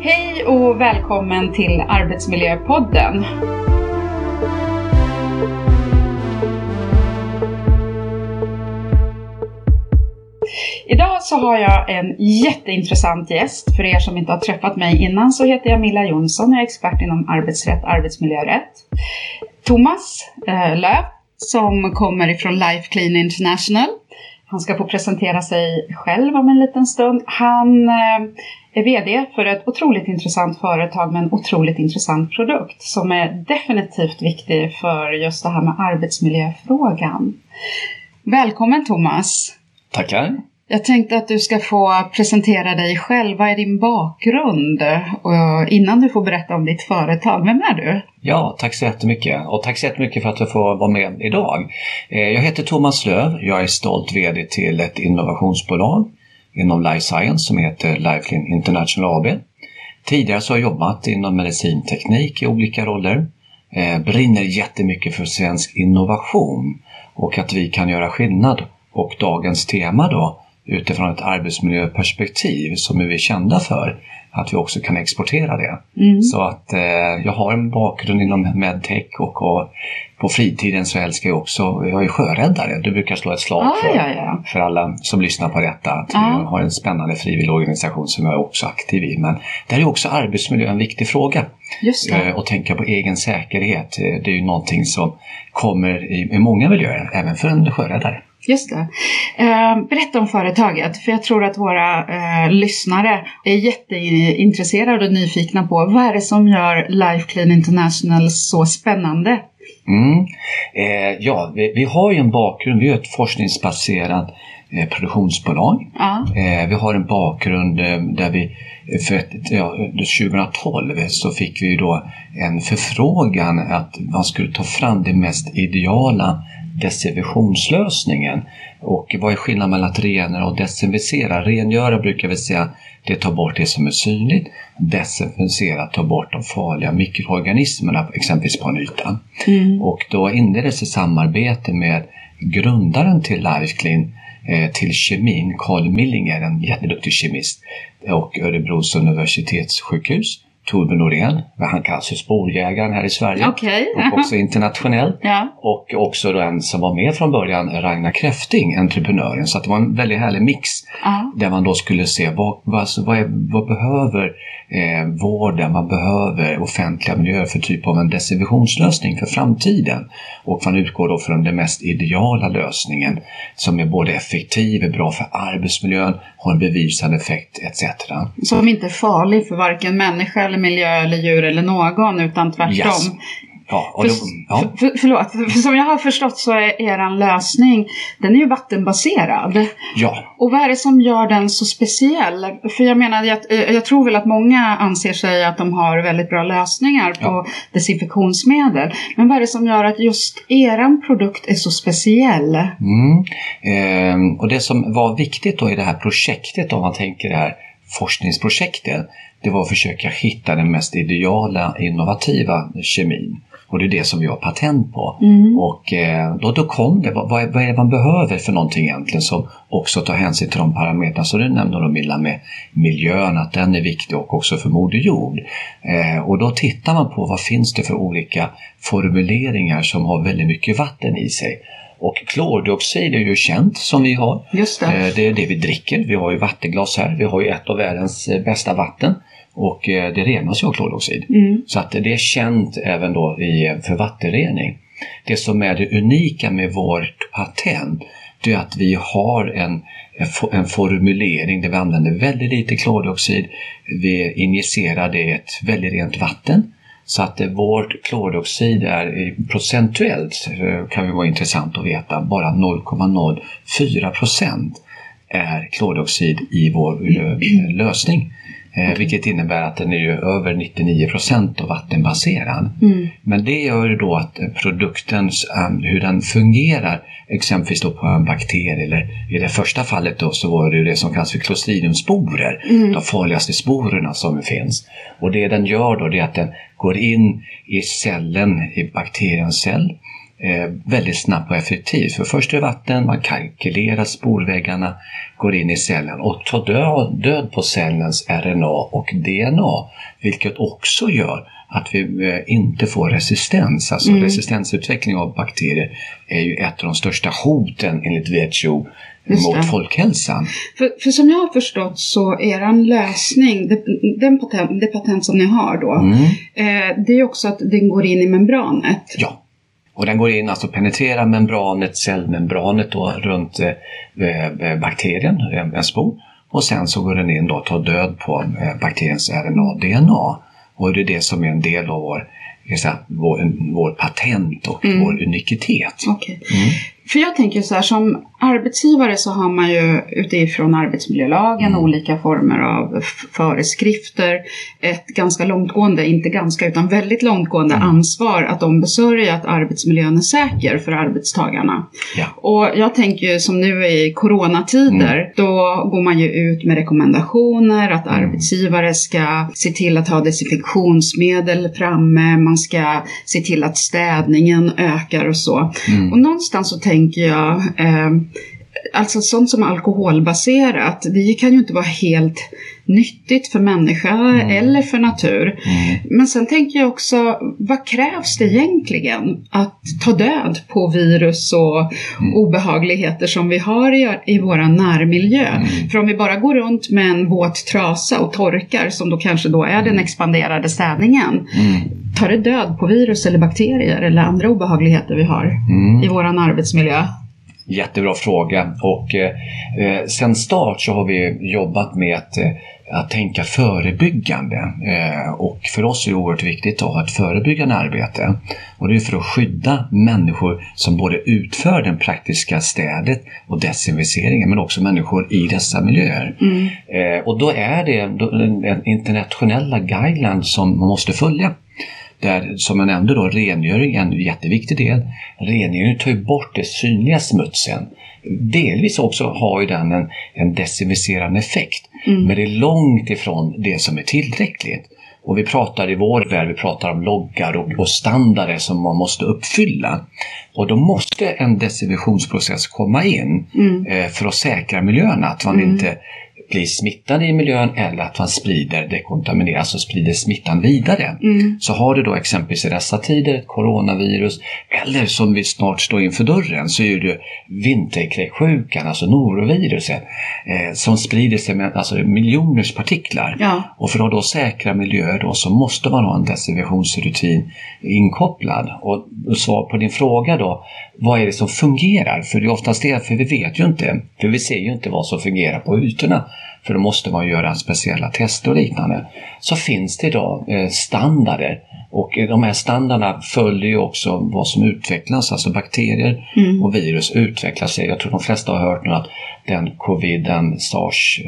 Hej och välkommen till Arbetsmiljöpodden. Idag så har jag en jätteintressant gäst. För er som inte har träffat mig innan så heter jag Milla Jonsson. Jag är expert inom arbetsrätt, och arbetsmiljörätt. Thomas eh, Löf som kommer ifrån Life Clean International. Han ska få presentera sig själv om en liten stund. Han eh, är VD för ett otroligt intressant företag med en otroligt intressant produkt som är definitivt viktig för just det här med arbetsmiljöfrågan. Välkommen Thomas! Tackar! Jag tänkte att du ska få presentera dig själv. Vad är din bakgrund? Och innan du får berätta om ditt företag, vem är du? Ja, tack så jättemycket. Och tack så jättemycket för att jag får vara med idag. Eh, jag heter Thomas Löv. Jag är stolt VD till ett innovationsbolag inom Life Science som heter Lifeline International AB. Tidigare så har jag jobbat inom medicinteknik i olika roller. Eh, brinner jättemycket för svensk innovation och att vi kan göra skillnad. Och dagens tema då utifrån ett arbetsmiljöperspektiv som vi är kända för, att vi också kan exportera det. Mm. Så att eh, jag har en bakgrund inom medtech och, och på fritiden så älskar jag också, jag är sjöräddare. Du brukar slå ett slag ah, för, ja, ja. för alla som lyssnar på detta. Att ah. vi har en spännande frivillig organisation som jag är också aktiv i. Men där är också arbetsmiljö en viktig fråga. Just. Eh, och tänka på egen säkerhet, eh, det är ju någonting som kommer i, i många miljöer, även för en sjöräddare. Just det. Eh, berätta om företaget, för jag tror att våra eh, lyssnare är jätteintresserade och nyfikna på vad är det som gör Life Clean International så spännande? Mm. Eh, ja, vi, vi, har ju en bakgrund, vi är ett forskningsbaserat eh, produktionsbolag. Ja. Eh, vi har en bakgrund eh, där vi för ett, ja, 2012 så fick vi då en förfrågan att man skulle ta fram det mest ideala desinfektionslösningen. Och vad är skillnaden mellan att rengöra och desinficera? Rengöra brukar vi säga det tar bort det som är synligt. Desinficera tar bort de farliga mikroorganismerna exempelvis på en yta. Mm. Och då inleddes ett samarbete med grundaren till LifeClean eh, till kemin, Carl Millinger, en jätteduktig kemist, och Örebros universitetssjukhus Torbjörn Norén, han kallas ju spårjägaren här i Sverige okay. och också internationellt. Ja. Och också den som var med från början, Ragnar Kräfting, entreprenören. Så det var en väldigt härlig mix uh. där man då skulle se vad, vad, vad, är, vad behöver eh, vården, vad behöver offentliga miljöer för typ av en desinfektionslösning för framtiden. Och man utgår då från den mest ideala lösningen som är både effektiv, är bra för arbetsmiljön, har en bevisad effekt etc. Som inte är farlig för varken människa eller miljö eller djur eller någon utan tvärtom. Yes. Ja, och då, ja. För, för, förlåt, för som jag har förstått så är er lösning, den är ju vattenbaserad. Ja. Och vad är det som gör den så speciell? För jag menar, jag, jag tror väl att många anser sig att de har väldigt bra lösningar på ja. desinfektionsmedel. Men vad är det som gör att just er produkt är så speciell? Mm. Ehm, och det som var viktigt då i det här projektet, om man tänker det här forskningsprojektet, det var att försöka hitta den mest ideala innovativa kemin. Och det är det som vi har patent på. Mm. Och eh, då, då kom det, vad, vad, är det man behöver för någonting egentligen som också tar hänsyn till de parametrarna. Så du nämnde då Milla med miljön, att den är viktig och också för Moder Jord. Eh, och då tittar man på vad finns det för olika formuleringar som har väldigt mycket vatten i sig. Och klordioxid är ju känt som vi har. Just det. Eh, det är det vi dricker. Vi har ju vattenglas här. Vi har ju ett av världens eh, bästa vatten. Och eh, det renas ju av klordioxid. Mm. Så att det är känt även då i, för vattenrening. Det som är det unika med vårt patent det är att vi har en, en formulering där vi använder väldigt lite klordioxid. Vi injicerar det i ett väldigt rent vatten så att eh, vårt klordioxid är procentuellt, eh, kan det vara intressant att veta, bara 0,04 procent är klordioxid i vår eh, lösning. Eh, vilket innebär att den är över 99 procent vattenbaserad. Mm. Men det gör då att produkten, hur den fungerar, exempelvis då på en bakterie eller i det första fallet då så var det det som kallas för Clostridiumsporer, mm. de farligaste sporerna som finns. Och det den gör då det är att den går in i cellen, i bakteriens cell, eh, väldigt snabbt och effektivt. För först är det vatten, man kalkylerar spolväggarna, går in i cellen och tar död, död på cellens RNA och DNA. Vilket också gör att vi eh, inte får resistens. Alltså mm. resistensutveckling av bakterier är ju ett av de största hoten enligt WHO mot folkhälsan. För, för, som jag har förstått så är en lösning, det, den patent, det patent som ni har då, mm. eh, det är också att den går in i membranet. Ja. Och den går in, alltså penetrerar membranet, cellmembranet då, runt eh, eh bakterien, en spor. Och sen så går den in då och tar död på eh, bakteriens RNA-DNA. Och det är det som är en del av vår, vår, vår patent och mm. vår unikitet. Okay. Mm. För jag tänker så här, som arbetsgivare så har man ju utifrån arbetsmiljölagen mm. olika former av föreskrifter. Ett ganska långtgående, inte ganska utan väldigt långtgående mm. ansvar att ombesörja att arbetsmiljön är säker för arbetstagarna. Ja. Och jag tänker ju som nu i coronatider, mm. då går man ju ut med rekommendationer att mm. arbetsgivare ska se till att ha desinfektionsmedel framme, man ska se till att städningen ökar och så. Mm. Och någonstans så tänker jag eh, Alltså sånt som alkoholbaserat, det kan ju inte vara helt nyttigt för människa mm. eller för natur. Mm. Men sen tänker jag också, vad krävs det egentligen att ta död på virus och mm. obehagligheter som vi har i, i vår närmiljö? Mm. För om vi bara går runt med en våt trasa och torkar, som då kanske då är den expanderade städningen, mm. Tar det död på virus eller bakterier eller andra obehagligheter vi har i vår arbetsmiljö? Jättebra fråga och eh, eh, sen start så har vi jobbat med att, eh, att tänka förebyggande eh, och för oss är det oerhört viktigt att ha ett förebyggande arbete och det är för att skydda människor som både utför den praktiska städet och desinficeringen men också människor i dessa miljöer. Mm. Eh, och då är det den internationella guideline som man måste följa. Där, som jag nämnde då, rengöring är en jätteviktig del. Rengöring tar ju bort den synliga smutsen. Delvis också har ju den en, en desinficerande effekt. Mm. Men det är långt ifrån det som är tillräckligt. Och vi pratar i vår värld, vi pratar om loggar och, och standarder som man måste uppfylla. Och då måste en desinfektionsprocess komma in mm. eh, för att säkra miljön, att man mm. inte blir smittad i miljön eller att man sprider, dekontaminerar, alltså sprider smittan vidare. Mm. Så har du då exempelvis i dessa tider ett coronavirus eller som vi snart står inför dörren så är det vinterkräksjukan, alltså noroviruset, eh, som sprider sig med alltså, miljoners partiklar. Ja. Och för att då säkra miljöer då så måste man ha en desinfektionsrutin inkopplad. Och svar på din fråga då, vad är det som fungerar? För det är oftast det, för vi vet ju inte, för vi ser ju inte vad som fungerar på ytorna. För då måste man göra speciella tester och liknande. Så finns det idag eh, standarder och de här standarderna följer ju också vad som utvecklas, alltså bakterier mm. och virus utvecklar sig. Jag tror de flesta har hört nu att den covid, den sars,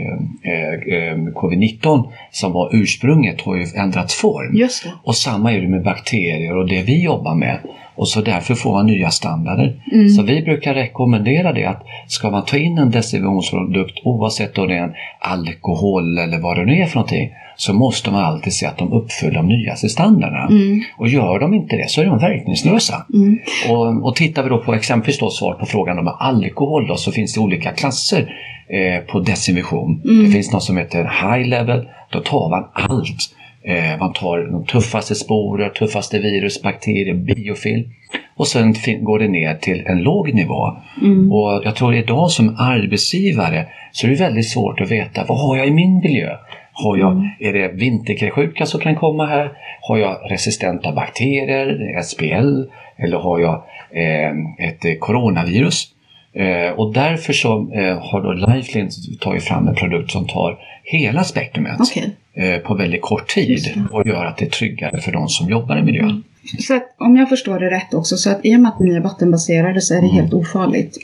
eh, eh, covid-19 som var ursprunget har ju ändrat form. Och samma är det med bakterier och det vi jobbar med. Och så därför får man nya standarder. Mm. Så vi brukar rekommendera det att ska man ta in en desinfektionsprodukt oavsett om det är en alkohol eller vad det nu är för någonting så måste man alltid se att de uppfyller de nyaste standarderna. Mm. Och gör de inte det så är de verkningslösa. Mm. Och, och tittar vi då på exempelvis då svar på frågan om alkohol då, så finns det olika klasser eh, på desinfektion. Mm. Det finns något som heter high level, då tar man allt. Eh, man tar de tuffaste sporer, tuffaste virus, bakterier, biofilm. Och sen går det ner till en låg nivå. Mm. Och jag tror idag som arbetsgivare så är det väldigt svårt att veta vad har jag i min miljö? Har jag, mm. Är det vinterkräksjuka som kan komma här? Har jag resistenta bakterier, SPL? Eller har jag eh, ett coronavirus? Eh, och därför så eh, har då Lifeline tagit fram en produkt som tar hela spektrumet okay. Eh, på väldigt kort tid och gör att det är tryggare för de som jobbar i miljön. Mm. Så att, om jag förstår det rätt också, så att i och med att ni är vattenbaserade så är det mm. helt ofarligt.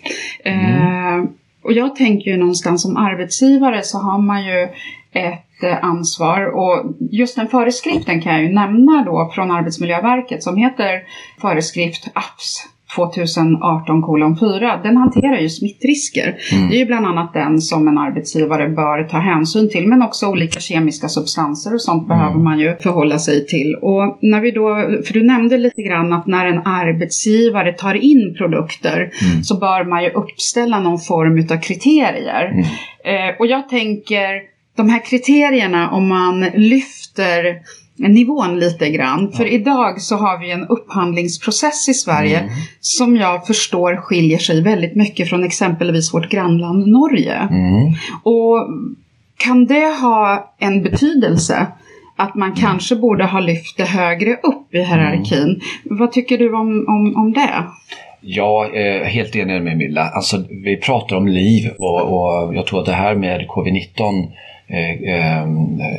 Mm. Eh, och jag tänker ju någonstans som arbetsgivare så har man ju ett eh, ansvar och just den föreskriften kan jag ju nämna då från Arbetsmiljöverket som heter föreskrift APS 2018 4, den hanterar ju smittrisker. Mm. Det är ju bland annat den som en arbetsgivare bör ta hänsyn till, men också olika kemiska substanser och sånt Mm. behöver man ju förhålla sig till. Och när vi då, för du nämnde lite grann att när en arbetsgivare tar in produkter Mm. så bör man ju uppställa någon form utav kriterier. Mm. Eh, och jag tänker, de här kriterierna om man lyfter nivån lite grann. För idag så har vi en upphandlingsprocess i Sverige Mm. som jag förstår skiljer sig väldigt mycket från exempelvis vårt grannland Norge. Mm. Och kan det ha en betydelse? Att man kanske borde ha lyft det högre upp i hierarkin. Vad tycker du om, om, om det? Är helt enig med Milla. Alltså, vi pratar om liv och, och jag tror att det här med covid-19 eh, eh,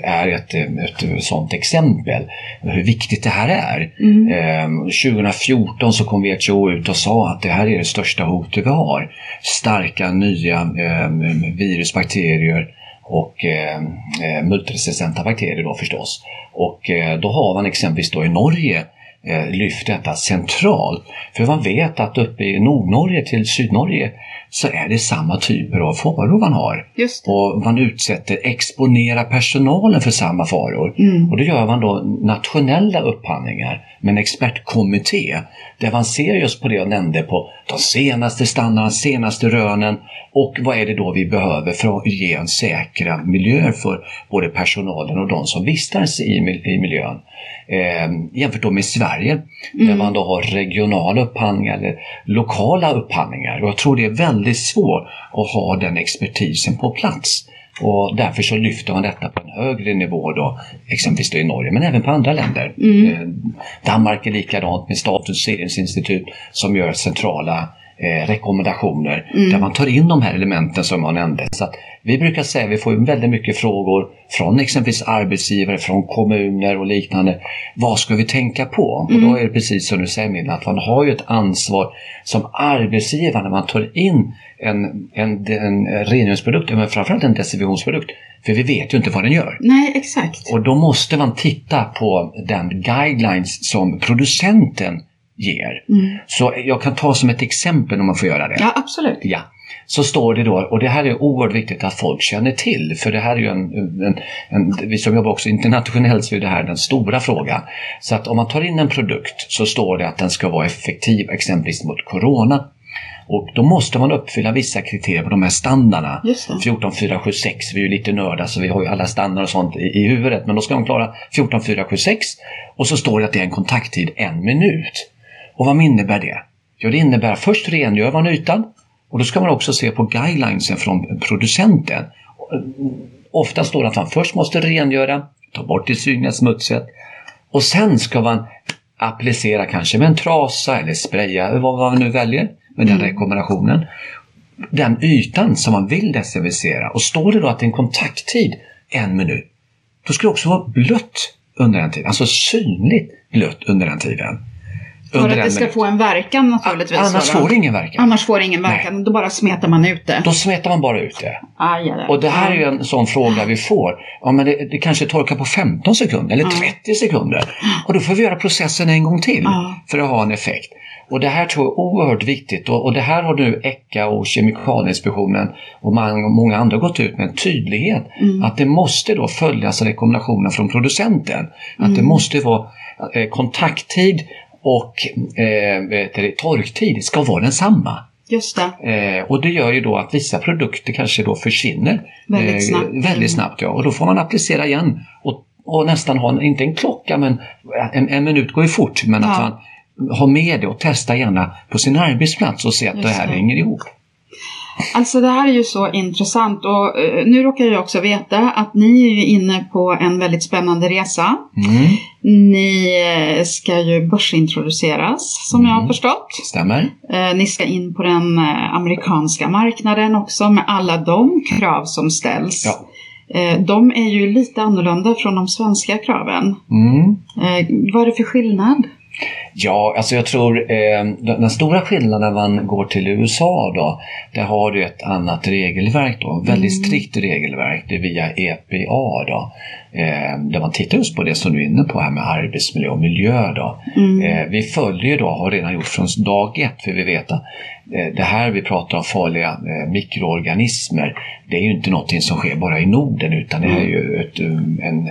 är ett, ett sådant exempel. Hur viktigt det här är. Mm. Eh, 2014 så kom WHO ut och sa att det här är det största hotet vi har. Starka nya eh, virus, bakterier och eh, eh, multiresistenta bakterier då förstås. Och eh, då har man exempelvis då i Norge lyft detta centralt. För man vet att uppe i Nordnorge till Sydnorge så är det samma typer av faror man har. Och man utsätter, exponerar personalen för samma faror. Mm. Och då gör man då nationella upphandlingar med en expertkommitté där man ser just på det jag nämnde på de senaste standarderna, senaste rönen och vad är det då vi behöver för att ge en säkra miljöer för både personalen och de som vistas i miljön. Eh, jämfört då med Sverige där man då har regionala upphandlingar eller lokala upphandlingar. Och jag tror det är väldigt svårt att ha den expertisen på plats. Och därför så lyfter man detta på en högre nivå då, exempelvis då i Norge, men även på andra länder. Eh, Danmark är likadant med Statens seringsinstitut som gör centrala eh, rekommendationer där man tar in de här elementen som jag nämnde. Så att vi brukar säga att vi får väldigt mycket frågor från exempelvis arbetsgivare, från kommuner och liknande. Vad ska vi tänka på? Och då är det precis som du säger Milla, att man har ju ett ansvar som arbetsgivare när man tar in en, en, en rengöringsprodukt, men framförallt en desinfektionsprodukt. För vi vet ju inte vad den gör. Nej, exakt. Och då måste man titta på den guidelines som producenten ger. Mm. Så jag kan ta som ett exempel om man får göra det. Ja, absolut. Ja. Så står det då, och det här är oerhört viktigt att folk känner till, för det här är ju en, en, en vi som jobbar också internationellt så är det här den stora frågan. Så att om man tar in en produkt så står det att den ska vara effektiv exempelvis mot Corona. Och då måste man uppfylla vissa kriterier på de här standarderna. Just det. 14476, vi är ju lite nördar så vi har ju alla standarder och sånt i, i huvudet. Men då ska man klara 14476 och så står det att det är en kontakttid en minut. Och vad innebär det? Jo, det innebär att först rengör man ytan och då ska man också se på guidelinesen från producenten. Ofta står det att man först måste rengöra, ta bort det synliga smutset och sen ska man applicera kanske med en trasa eller spraya, vad man nu väljer med den rekommendationen. Den ytan som man vill desinficera och står det då att det är en kontakttid en minut, då ska det också vara blött under den tiden, alltså synligt blött under den tiden. För att det ska minut. få en verkan naturligtvis. Annars får det ingen verkan. Annars får det ingen verkan, då bara smetar man ut det. Då smetar man bara ut det. Aj, aj, aj. Och det här är ju en sån fråga vi får. Ja, men det, det kanske torkar på 15 sekunder eller 30 sekunder. Och då får vi göra processen en gång till för att ha en effekt. Och det här tror jag är oerhört viktigt och, och det här har nu ECHA och Kemikalieinspektionen och många, många andra gått ut med en tydlighet att det måste då följas rekommendationer från producenten. Att det måste vara eh, kontakttid och eh, torktid ska vara densamma. Just det. Eh, och det gör ju då att vissa produkter kanske då försvinner Väldigt snabbt. Mm. väldigt snabbt ja. Och då får man applicera igen och, och nästan ha, en, inte en klocka, men en, en minut går ju fort, men att Ja. man har med det och testa gärna på sin arbetsplats och se att det här det. hänger ihop. Alltså det här är ju så intressant och eh, nu råkar jag också veta att ni är ju inne på en väldigt spännande resa. Mm, Ni eh, ska ju börsintroduceras som jag har Mm. förstått. stämmer? Eh, Ni ska in på den amerikanska marknaden också med alla de krav som ställs. Ja. De är ju lite annorlunda från de svenska kraven. Mm. Vad är det för skillnad? Ja, alltså jag tror eh, den stora skillnaden när man går till USA då, där har du ett annat regelverk då, väldigt mm. strikt regelverk, det är via EPA då. Eh, där man tittar just på det som du är inne på här med arbetsmiljö och miljö då. Mm. Eh, vi följer då, har redan gjort från dag ett, för vi vet att Eh, det här vi pratar om farliga eh, mikroorganismer, det är ju inte någonting som sker bara i Norden utan det är ju ett, um, en,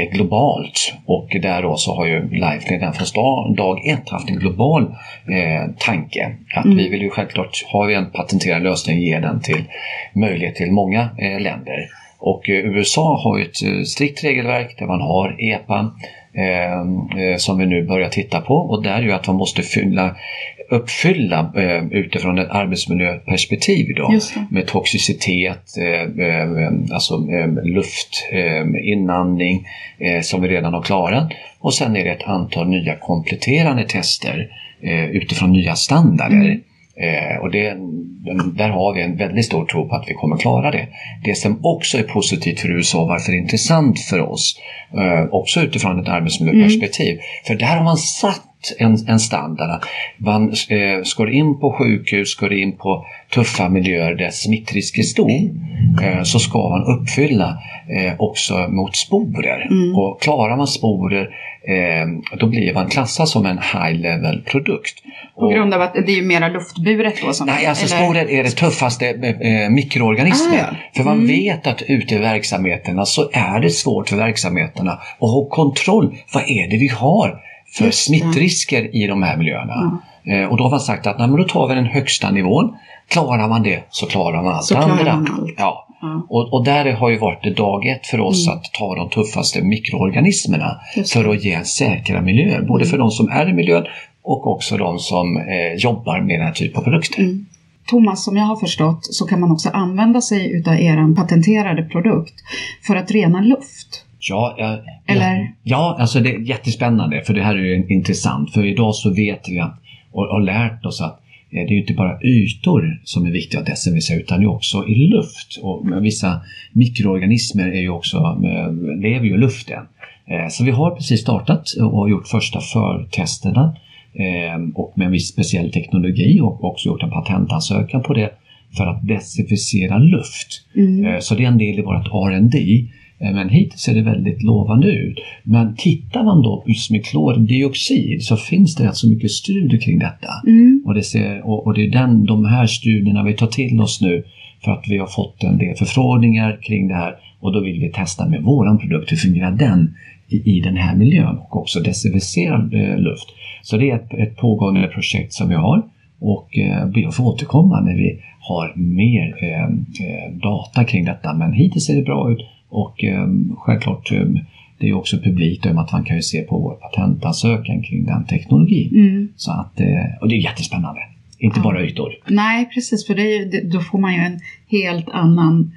ett globalt. Och där då så har ju Life redan från dag ett haft en global eh, tanke. Att mm. vi vill ju självklart, har vi en patenterad lösning, ge den till möjlighet till många eh, länder. Och eh, USA har ju ett eh, strikt regelverk där man har EPA eh, som vi nu börjar titta på och där är ju att man måste fylla uppfylla eh, utifrån ett arbetsmiljöperspektiv då, med toxicitet, eh, eh, alltså eh, luft, eh, inandning eh, som vi redan har klarat. Och sen är det ett antal nya kompletterande tester eh, utifrån nya standarder. Mm. Eh, och det, där har vi en väldigt stor tro på att vi kommer klara det. Det som också är positivt för USA, varför det är intressant för oss, eh, också utifrån ett arbetsmiljöperspektiv, mm. för där har man satt en, en standard. Man eh, ska in på sjukhus, ska in på tuffa miljöer där smittrisk är stor, eh, så ska man uppfylla eh, också mot sporer. Mm. Och klarar man sporer eh, då blir man klassad som en high level produkt. På grund av att det är ju mera luftburet då? Som, nej, alltså eller? sporer är det tuffaste eh, mikroorganismer. Ah, ja. För man mm. vet att ute i verksamheterna så är det svårt för verksamheterna att ha kontroll. Vad är det vi har? För smittrisker i de här miljöerna. Mm. och då har man sagt att nej, men då tar vi den högsta nivån. Klarar man det så klarar man allt så andra. Man allt. Ja. Mm. Och, och, där har ju varit det dag ett för oss mm. att ta de tuffaste mikroorganismerna för att ge en säkrare miljö. Både för de som är i miljön och också de som eh, jobbar med den här typen av produkter. Mm. Thomas, som jag har förstått så kan man också använda sig utav er patenterade produkt för att rena luft. Ja, ja, Eller? ja, alltså det är jättespännande för det här är intressant. För idag så vet vi att, och har lärt oss att eh, det är inte bara ytor som är viktiga att SMVC utan det är också i luft. Och vissa mikroorganismer är ju också, eh, lever ju i luften. Eh, så vi har precis startat och gjort första förtesterna och med en viss speciell teknologi och också gjort en patentansökan på det för att desinficera luft. Mm. Så det är en del i vårt R&D men hittills ser det väldigt lovande ut. Men tittar man då just med klordioxid så finns det rätt så mycket studier kring detta. Mm. Och, det ser, och, och, det är den, de här studierna vi tar till oss nu för att vi har fått en del förfrågningar kring det här och då vill vi testa med våran produkt, hur fungerar den i, i den här miljön och också desinficerad eh, luft. Så det är ett, ett pågående projekt som vi har och eh, ber få återkomma när vi har mer eh, eh, data kring detta. Men hittills ser det bra ut och eh, självklart eh, det är också publikt om att man kan ju se på vår patentansökan kring den teknologin. Mm. Så att, eh, och det är jättespännande. Inte ja. bara ytor. Nej, precis, för det är, då får man ju en helt annan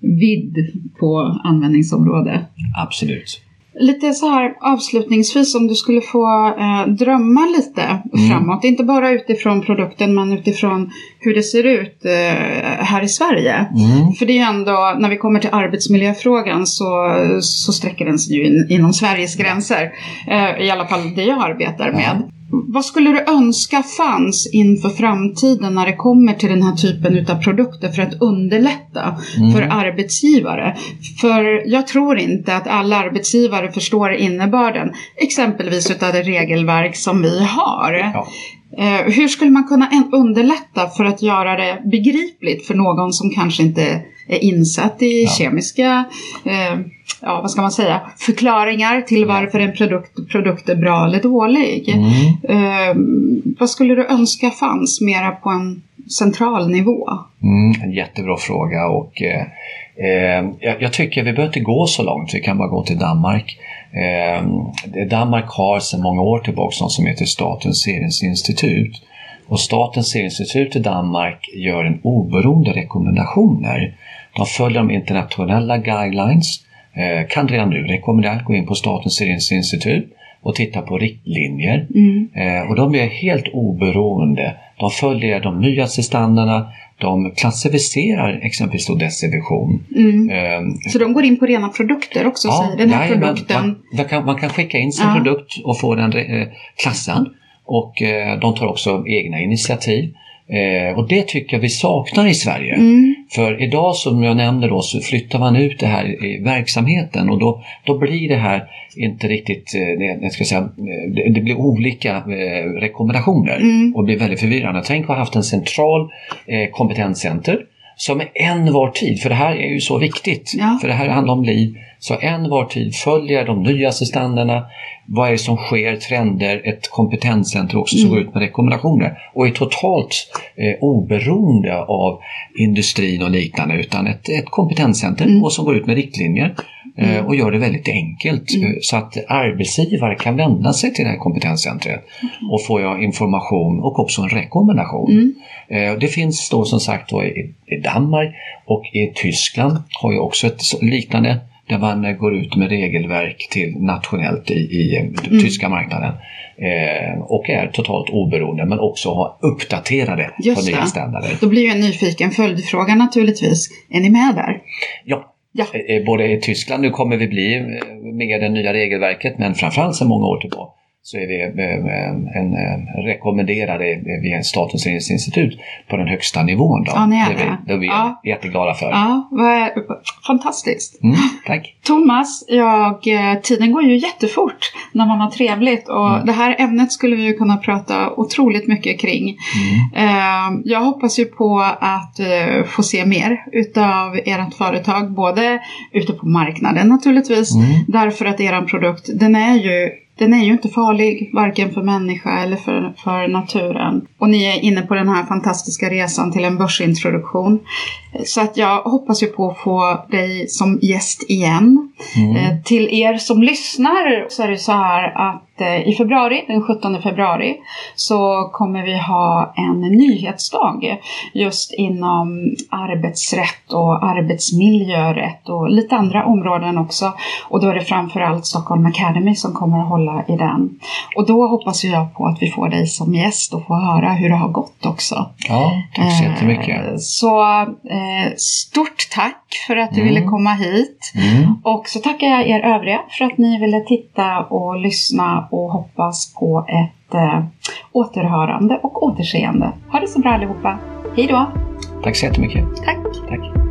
vidd på användningsområde. Absolut lite så här avslutningsvis om du skulle få eh, drömma lite mm. framåt. Inte bara utifrån produkten men utifrån hur det ser ut eh, här i Sverige. Mm. För det är ju ändå, när vi kommer till arbetsmiljöfrågan så, så sträcker den sig ju in, inom Sveriges gränser. Eh, I alla fall det jag arbetar med. Vad skulle du önska fanns inför framtiden när det kommer till den här typen av produkter för att underlätta mm. för arbetsgivare? För jag tror inte att alla arbetsgivare förstår innebörden, exempelvis utav det regelverk som vi har. Ja. Eh, hur skulle man kunna underlätta för att göra det begripligt för någon som kanske inte är insatt i ja. kemiska eh, ja, vad ska man säga, förklaringar till varför en produkt, produkt är bra eller dålig. Mm. Eh, vad skulle du önska fanns mera på en central nivå? Mm, en jättebra fråga och eh, eh, jag, jag, tycker vi behöver inte gå så långt, vi kan bara gå till Danmark. Eh, Danmark har sedan många år tillbaka något som heter Statens seringsinstitut. Och Statens seringsinstitut i Danmark gör en oberoende rekommendationer. De följer de internationella guidelines Eh, kan redan nu rekommendera att gå in på Statens seringsinstitut och titta på riktlinjer. Mm. Eh, och de är helt oberoende. De följer de nyaste standarderna de klassificerar exempelvis då dess division. Mm. Eh, Så de går in på rena produkter också? Ja, säger den här jajamän, produkten... man, man, kan, man kan skicka in sin Ja. produkt och få den eh, klassad. Och eh, de tar också egna initiativ. Eh, och det tycker jag vi saknar i Sverige. Mm. För idag som jag nämnde då så flyttar man ut det här i verksamheten och då, då blir det här inte riktigt, eh, jag ska säga, det, blir olika rekommendationer Mm. och blir väldigt förvirrande. Tänk att ha haft en central kompetenscenter som en var tid, för det här är ju så viktigt, Ja. för det här handlar om liv. Så en var tid följer de nyaste standarderna, vad är det som sker, trender, ett kompetenscenter också som Mm. går ut med rekommendationer och är totalt eh, oberoende av industrin och liknande utan ett, ett kompetenscenter Mm. och som går ut med riktlinjer Mm. och gör det väldigt enkelt Mm. eh, så att arbetsgivare kan vända sig till det här kompetenscentret och få information och också en rekommendation. Mm. Eh, Det finns då som sagt då i, i Danmark och i Tyskland har ju också ett liknande där man eh, går ut med regelverk till nationellt i, i eh, Mm. tyska marknaden. Eh, och är totalt oberoende men också har uppdaterade Just på nya standarder. Då blir ju en nyfiken följdfråga naturligtvis. Är ni med där? Ja. Ja. Eh, både i Tyskland, nu kommer vi bli eh, med det nya regelverket men framförallt sedan många år tillbaka så är vi eh, en rekommenderade eh, via Statens institut på den högsta nivån. Då. Ja, ni är det. är vi, det. är vi Ja. jätteglada för. Ja, fantastiskt. Mm, tack. Thomas, jag, eh, tiden går ju jättefort när man har trevligt och Mm. det här ämnet skulle vi ju kunna prata otroligt mycket kring. Mm. Eh, Jag hoppas ju på att få se mer utav ert företag, både ute på marknaden naturligtvis, Mm. därför att er produkt, den är ju den är ju inte farlig, varken för människa eller för, för naturen. Och ni är inne på den här fantastiska resan till en börsintroduktion. Så att jag hoppas ju på att få dig som gäst igen. Mm. Eh, Till er som lyssnar så är det så här att eh, i februari, den 17 februari, så kommer vi ha en nyhetsdag just inom arbetsrätt och arbetsmiljörätt och lite andra områden också. Och då är det framförallt Stockholm Academy som kommer att hålla i den. Och då hoppas jag på att vi får dig som gäst och får höra hur det har gått också. Ja, tack så jättemycket. Eh, Så eh, stort tack för att du Mm. ville komma hit. Mm. Och så tackar jag er övriga för att ni ville titta och lyssna och hoppas på ett eh, återhörande och återseende. Ha det så bra allihopa. Hej då! Tack så jättemycket. Tack! Tack.